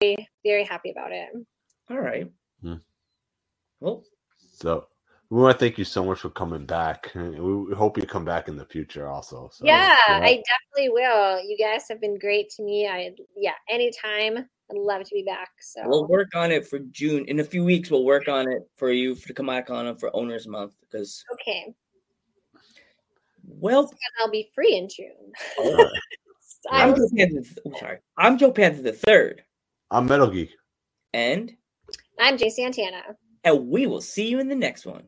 very very happy about it. All right. Hmm. Well, so we want to thank you so much for coming back. (laughs) We we hope you come back in the future also. So, yeah, yeah. I definitely will. You guys have been great to me. I yeah, anytime. I'd love to be back. So we'll work on it for June. In a few weeks, we'll work on it for you to come back on it for Owners Month because okay, well, and I'll be free in June. All right. (laughs) I I'm Joe Panther. I'm sorry. I'm Joe Panther the third, I'm Metal Geek. and I'm Jay Santana. and we will see you in the next one.